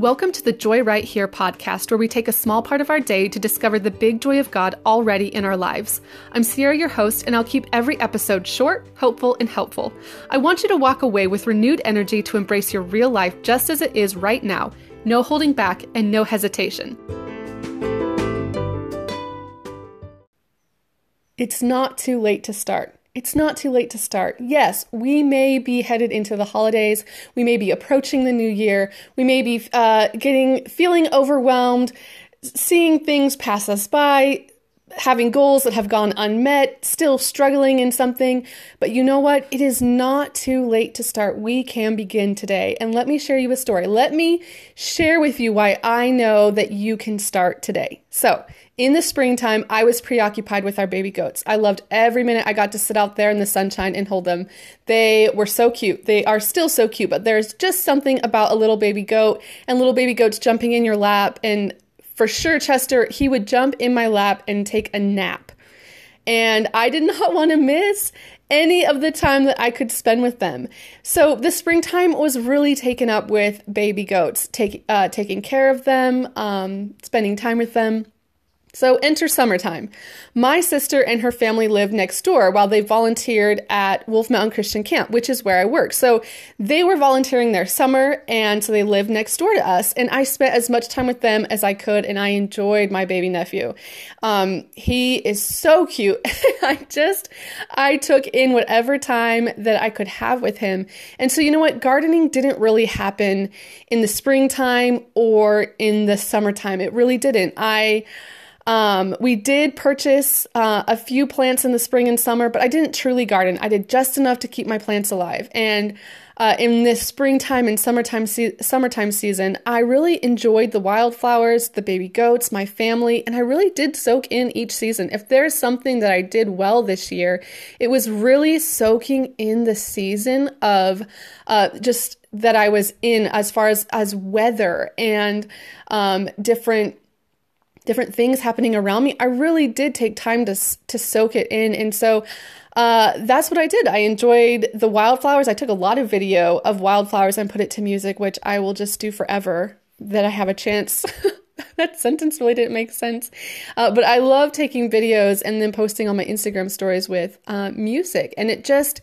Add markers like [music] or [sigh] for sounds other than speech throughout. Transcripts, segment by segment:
Welcome to the Joy Right Here podcast, where we take a small part of our day to discover the big joy of God already in our lives. I'm Sierra, your host, and I'll keep every episode short, hopeful, and helpful. I want you to walk away with renewed energy to embrace your real life just as it is right now, no holding back and no hesitation. It's not too late to start. It's not too late to start. Yes, we may be headed into the holidays. We may be approaching the new year. We may be uh, getting feeling overwhelmed, seeing things pass us by, having goals that have gone unmet, still struggling in something. But you know what? It is not too late to start. We can begin today. And let me share you a story. Let me share with you why I know that you can start today. So, in the springtime, I was preoccupied with our baby goats. I loved every minute I got to sit out there in the sunshine and hold them. They were so cute. They are still so cute, but there's just something about a little baby goat and little baby goats jumping in your lap. And for sure, Chester, he would jump in my lap and take a nap. And I did [laughs] not want to miss any of the time that I could spend with them. So the springtime was really taken up with baby goats, take, uh, taking care of them, um, spending time with them. So enter summertime. My sister and her family live next door while they volunteered at Wolf Mountain Christian Camp, which is where I work. So they were volunteering their summer and so they lived next door to us. And I spent as much time with them as I could and I enjoyed my baby nephew. Um, he is so cute. [laughs] I just, I took in whatever time that I could have with him. And so, you know what? Gardening didn't really happen in the springtime or in the summertime. It really didn't. I, um, we did purchase uh, a few plants in the spring and summer, but I didn't truly garden. I did just enough to keep my plants alive. And uh, in this springtime and summertime se- summertime season, I really enjoyed the wildflowers, the baby goats, my family, and I really did soak in each season. If there's something that I did well this year, it was really soaking in the season of uh, just that I was in as far as as weather and um, different different things happening around me, I really did take time to to soak it in, and so uh, that's what I did. I enjoyed the wildflowers. I took a lot of video of wildflowers and put it to music, which I will just do forever. That I have a chance. [laughs] that sentence really didn't make sense. Uh, but I love taking videos and then posting on my Instagram stories with uh, music. And it just,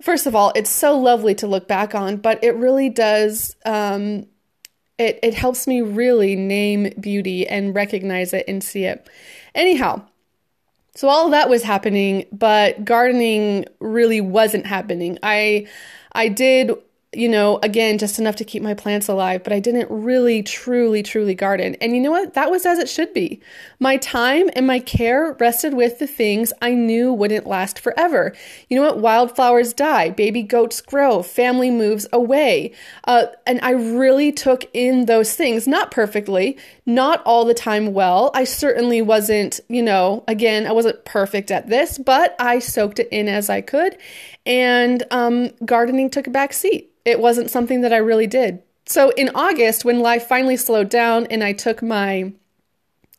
first of all, it's so lovely to look back on, but it really does um, it, it helps me really name beauty and recognize it and see it. Anyhow, so all that was happening, but gardening really wasn't happening. I I did you know, again, just enough to keep my plants alive, but I didn't really, truly, truly garden. And you know what? That was as it should be. My time and my care rested with the things I knew wouldn't last forever. You know what? Wildflowers die, baby goats grow, family moves away. Uh, and I really took in those things, not perfectly, not all the time well. I certainly wasn't, you know, again, I wasn't perfect at this, but I soaked it in as I could. And um, gardening took a back seat it wasn't something that I really did. So in August, when life finally slowed down and I took my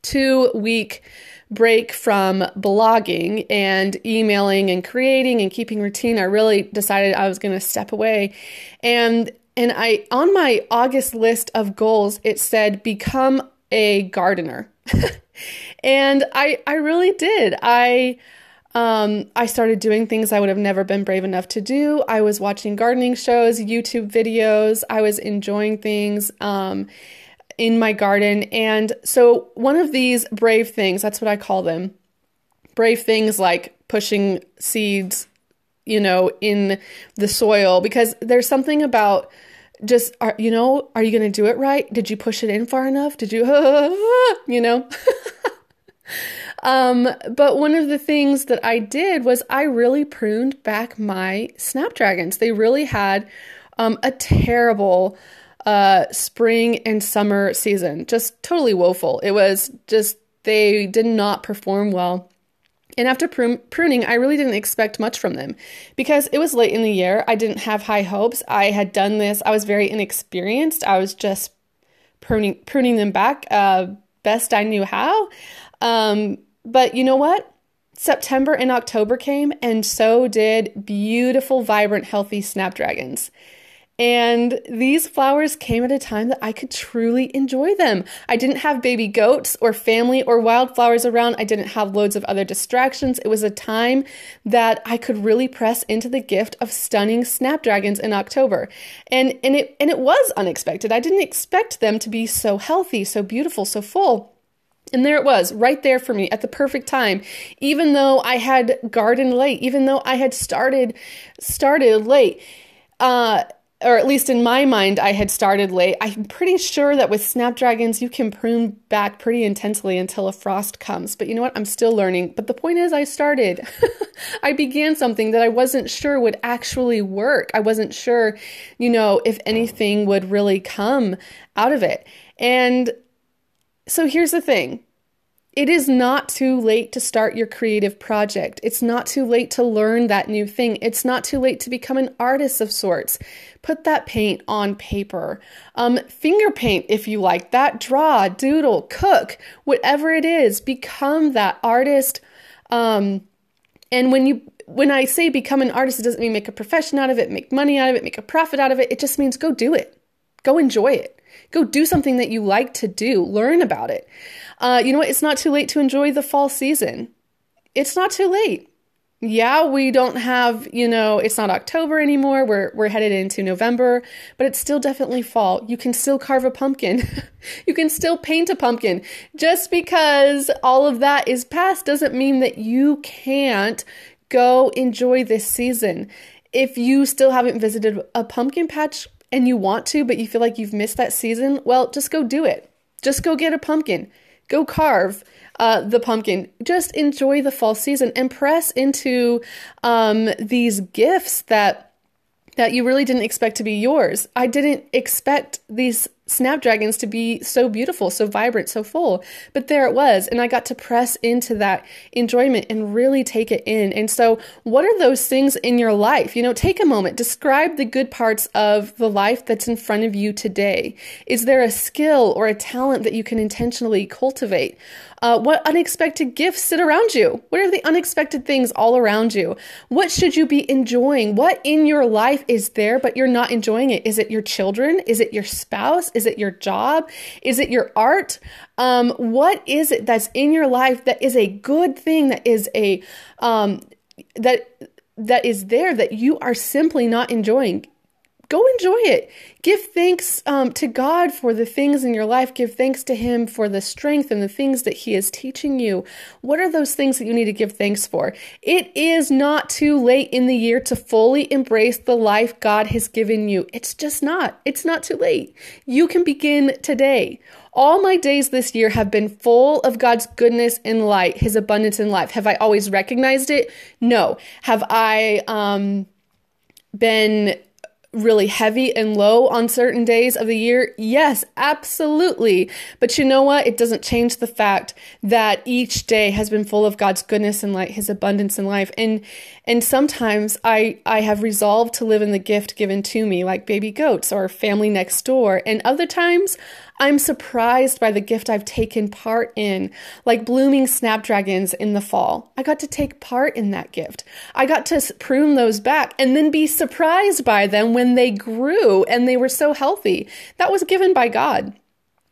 two week break from blogging and emailing and creating and keeping routine, I really decided I was going to step away. And and I on my August list of goals, it said become a gardener. [laughs] and I I really did. I um, I started doing things I would have never been brave enough to do. I was watching gardening shows, YouTube videos. I was enjoying things um, in my garden. And so, one of these brave things, that's what I call them brave things like pushing seeds, you know, in the soil, because there's something about just are you know are you going to do it right did you push it in far enough did you [laughs] you know [laughs] Um, but one of the things that I did was I really pruned back my snapdragons. They really had um, a terrible uh, spring and summer season, just totally woeful. It was just, they did not perform well. And after pruning, I really didn't expect much from them because it was late in the year. I didn't have high hopes. I had done this, I was very inexperienced. I was just pruning, pruning them back uh, best I knew how. Um, but you know what? September and October came, and so did beautiful, vibrant, healthy snapdragons. And these flowers came at a time that I could truly enjoy them. I didn't have baby goats or family or wildflowers around. I didn't have loads of other distractions. It was a time that I could really press into the gift of stunning snapdragons in October. And and it and it was unexpected. I didn't expect them to be so healthy, so beautiful, so full. And there it was, right there for me at the perfect time. Even though I had gardened late, even though I had started started late. Uh or at least in my mind, I had started late. I'm pretty sure that with snapdragons, you can prune back pretty intensely until a frost comes. But you know what? I'm still learning. But the point is, I started. [laughs] I began something that I wasn't sure would actually work. I wasn't sure, you know, if anything would really come out of it. And so here's the thing it is not too late to start your creative project. It's not too late to learn that new thing. It's not too late to become an artist of sorts. Put that paint on paper. Um, finger paint if you like that. Draw, doodle, cook, whatever it is. Become that artist. Um, and when you when I say become an artist, it doesn't mean make a profession out of it, make money out of it, make a profit out of it. It just means go do it. Go enjoy it. Go do something that you like to do. Learn about it. Uh, you know what? It's not too late to enjoy the fall season. It's not too late. Yeah, we don't have, you know, it's not October anymore. We're we're headed into November, but it's still definitely fall. You can still carve a pumpkin. [laughs] you can still paint a pumpkin. Just because all of that is past doesn't mean that you can't go enjoy this season. If you still haven't visited a pumpkin patch and you want to, but you feel like you've missed that season, well, just go do it. Just go get a pumpkin go carve uh, the pumpkin. Just enjoy the fall season and press into um, these gifts that that you really didn't expect to be yours. I didn't expect these snapdragons to be so beautiful, so vibrant, so full. But there it was. And I got to press into that enjoyment and really take it in. And so, what are those things in your life? You know, take a moment, describe the good parts of the life that's in front of you today. Is there a skill or a talent that you can intentionally cultivate? Uh, what unexpected gifts sit around you? What are the unexpected things all around you? What should you be enjoying? What in your life is there, but you're not enjoying it? Is it your children? Is it your spouse? Is it your job? Is it your art? Um, what is it that's in your life that is a good thing, that is a, um, that, that is there that you are simply not enjoying? Go enjoy it. Give thanks um, to God for the things in your life. Give thanks to Him for the strength and the things that He is teaching you. What are those things that you need to give thanks for? It is not too late in the year to fully embrace the life God has given you. It's just not. It's not too late. You can begin today. All my days this year have been full of God's goodness and light, His abundance in life. Have I always recognized it? No. Have I um, been really heavy and low on certain days of the year? Yes, absolutely. But you know what? It doesn't change the fact that each day has been full of God's goodness and light, his abundance in life. And and sometimes I I have resolved to live in the gift given to me like baby goats or family next door. And other times I'm surprised by the gift I've taken part in, like blooming snapdragons in the fall. I got to take part in that gift. I got to prune those back and then be surprised by them when they grew and they were so healthy. That was given by God.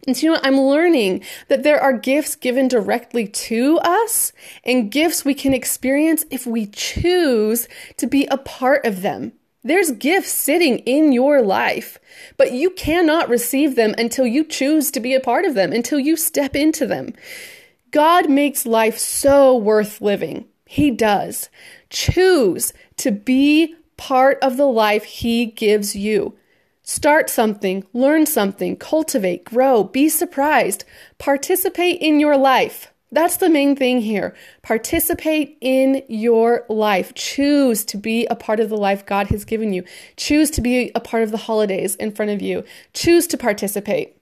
And so, you know, I'm learning that there are gifts given directly to us and gifts we can experience if we choose to be a part of them. There's gifts sitting in your life, but you cannot receive them until you choose to be a part of them, until you step into them. God makes life so worth living. He does. Choose to be part of the life He gives you. Start something, learn something, cultivate, grow, be surprised, participate in your life. That's the main thing here. Participate in your life. Choose to be a part of the life God has given you. Choose to be a part of the holidays in front of you. Choose to participate.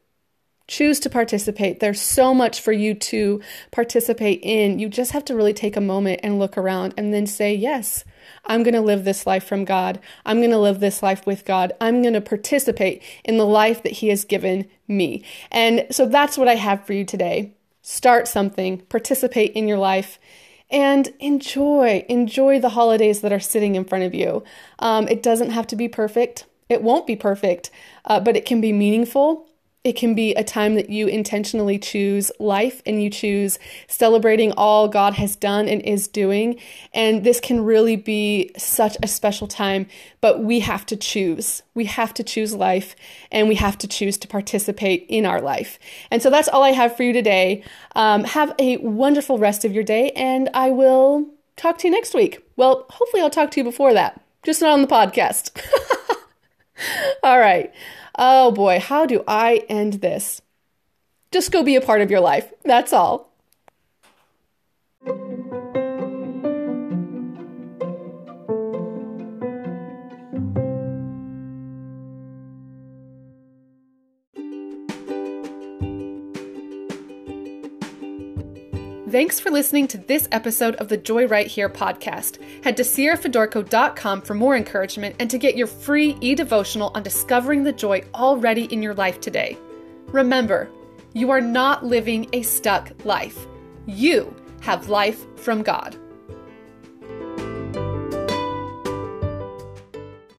Choose to participate. There's so much for you to participate in. You just have to really take a moment and look around and then say, Yes, I'm going to live this life from God. I'm going to live this life with God. I'm going to participate in the life that He has given me. And so that's what I have for you today start something, participate in your life, and enjoy enjoy the holidays that are sitting in front of you. Um, it doesn't have to be perfect. It won't be perfect, uh, but it can be meaningful it can be a time that you intentionally choose life and you choose celebrating all God has done and is doing. And this can really be such a special time, but we have to choose. We have to choose life and we have to choose to participate in our life. And so that's all I have for you today. Um, have a wonderful rest of your day, and I will talk to you next week. Well, hopefully, I'll talk to you before that, just not on the podcast. [laughs] all right. Oh boy, how do I end this? Just go be a part of your life. That's all. Thanks for listening to this episode of the Joy Right Here podcast. Head to sierrafedorko.com for more encouragement and to get your free e devotional on discovering the joy already in your life today. Remember, you are not living a stuck life, you have life from God.